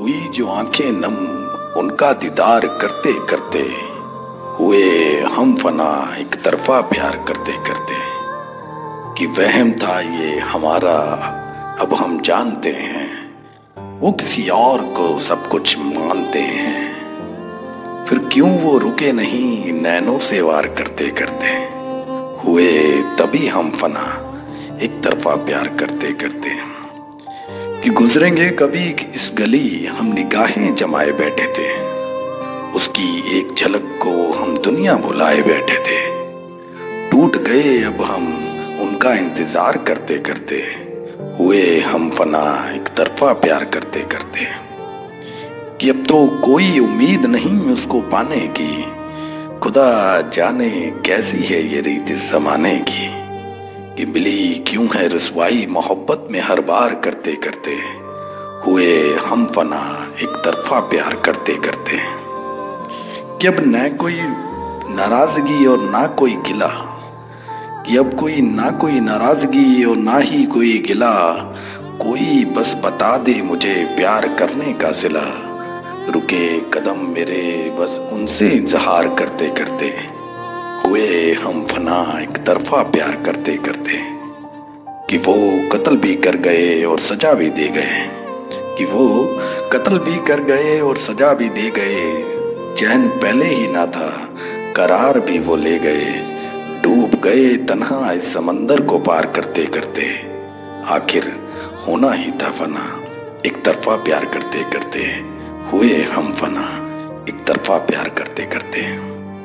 हुई जो आँखें नम, उनका दीदार करते करते हुए हम फना एक तरफा प्यार करते करते कि वहम था ये हमारा, अब हम जानते हैं। वो किसी और को सब कुछ मानते हैं। फिर क्यों वो रुके नहीं नैनों से वार करते करते हुए तभी हम फना एक तरफा प्यार करते करते कि गुजरेंगे कभी इस गली, हम निगाहें जमाए बैठे थे। उसकी एक झलक को हम दुनिया बुलाए बैठे थे। टूट गए अब हम, उनका इंतज़ार करते करते। हुए हम फना, एक तरफा प्यार करते करते। कि अब तो कोई उम्मीद नहीं उसको पाने की। खुदा जाने कैसी है ये रीत जमाने की। कि मिली क्यों है रसवाई मोहब्बत में हर बार करते करते? हुए हम फना एक तरफा प्यार करते करते। कि अब न कोई नाराज़गी और ना कोई गिला। कि अब कोई ना कोई नाराज़गी और ना ही कोई गिला। कोई बस बता दे मुझे प्यार करने का जिला। रुके कदम मेरे बस उनसे इजहार करते करते। हुए हम फना एक तरफा प्यार करते करते कि वो कत्ल भी कर गए और सजा भी दे गए, कि वो कत्ल भी कर गए और सजा भी दे गए। चैन पहले ही ना था, करार भी वो ले गए। डूब गए तन्हा इस समंदर को पार करते करते, आखिर होना ही था फना। एक तरफा प्यार करते करते हुए हम फना, एक तरफा प्यार करते करते।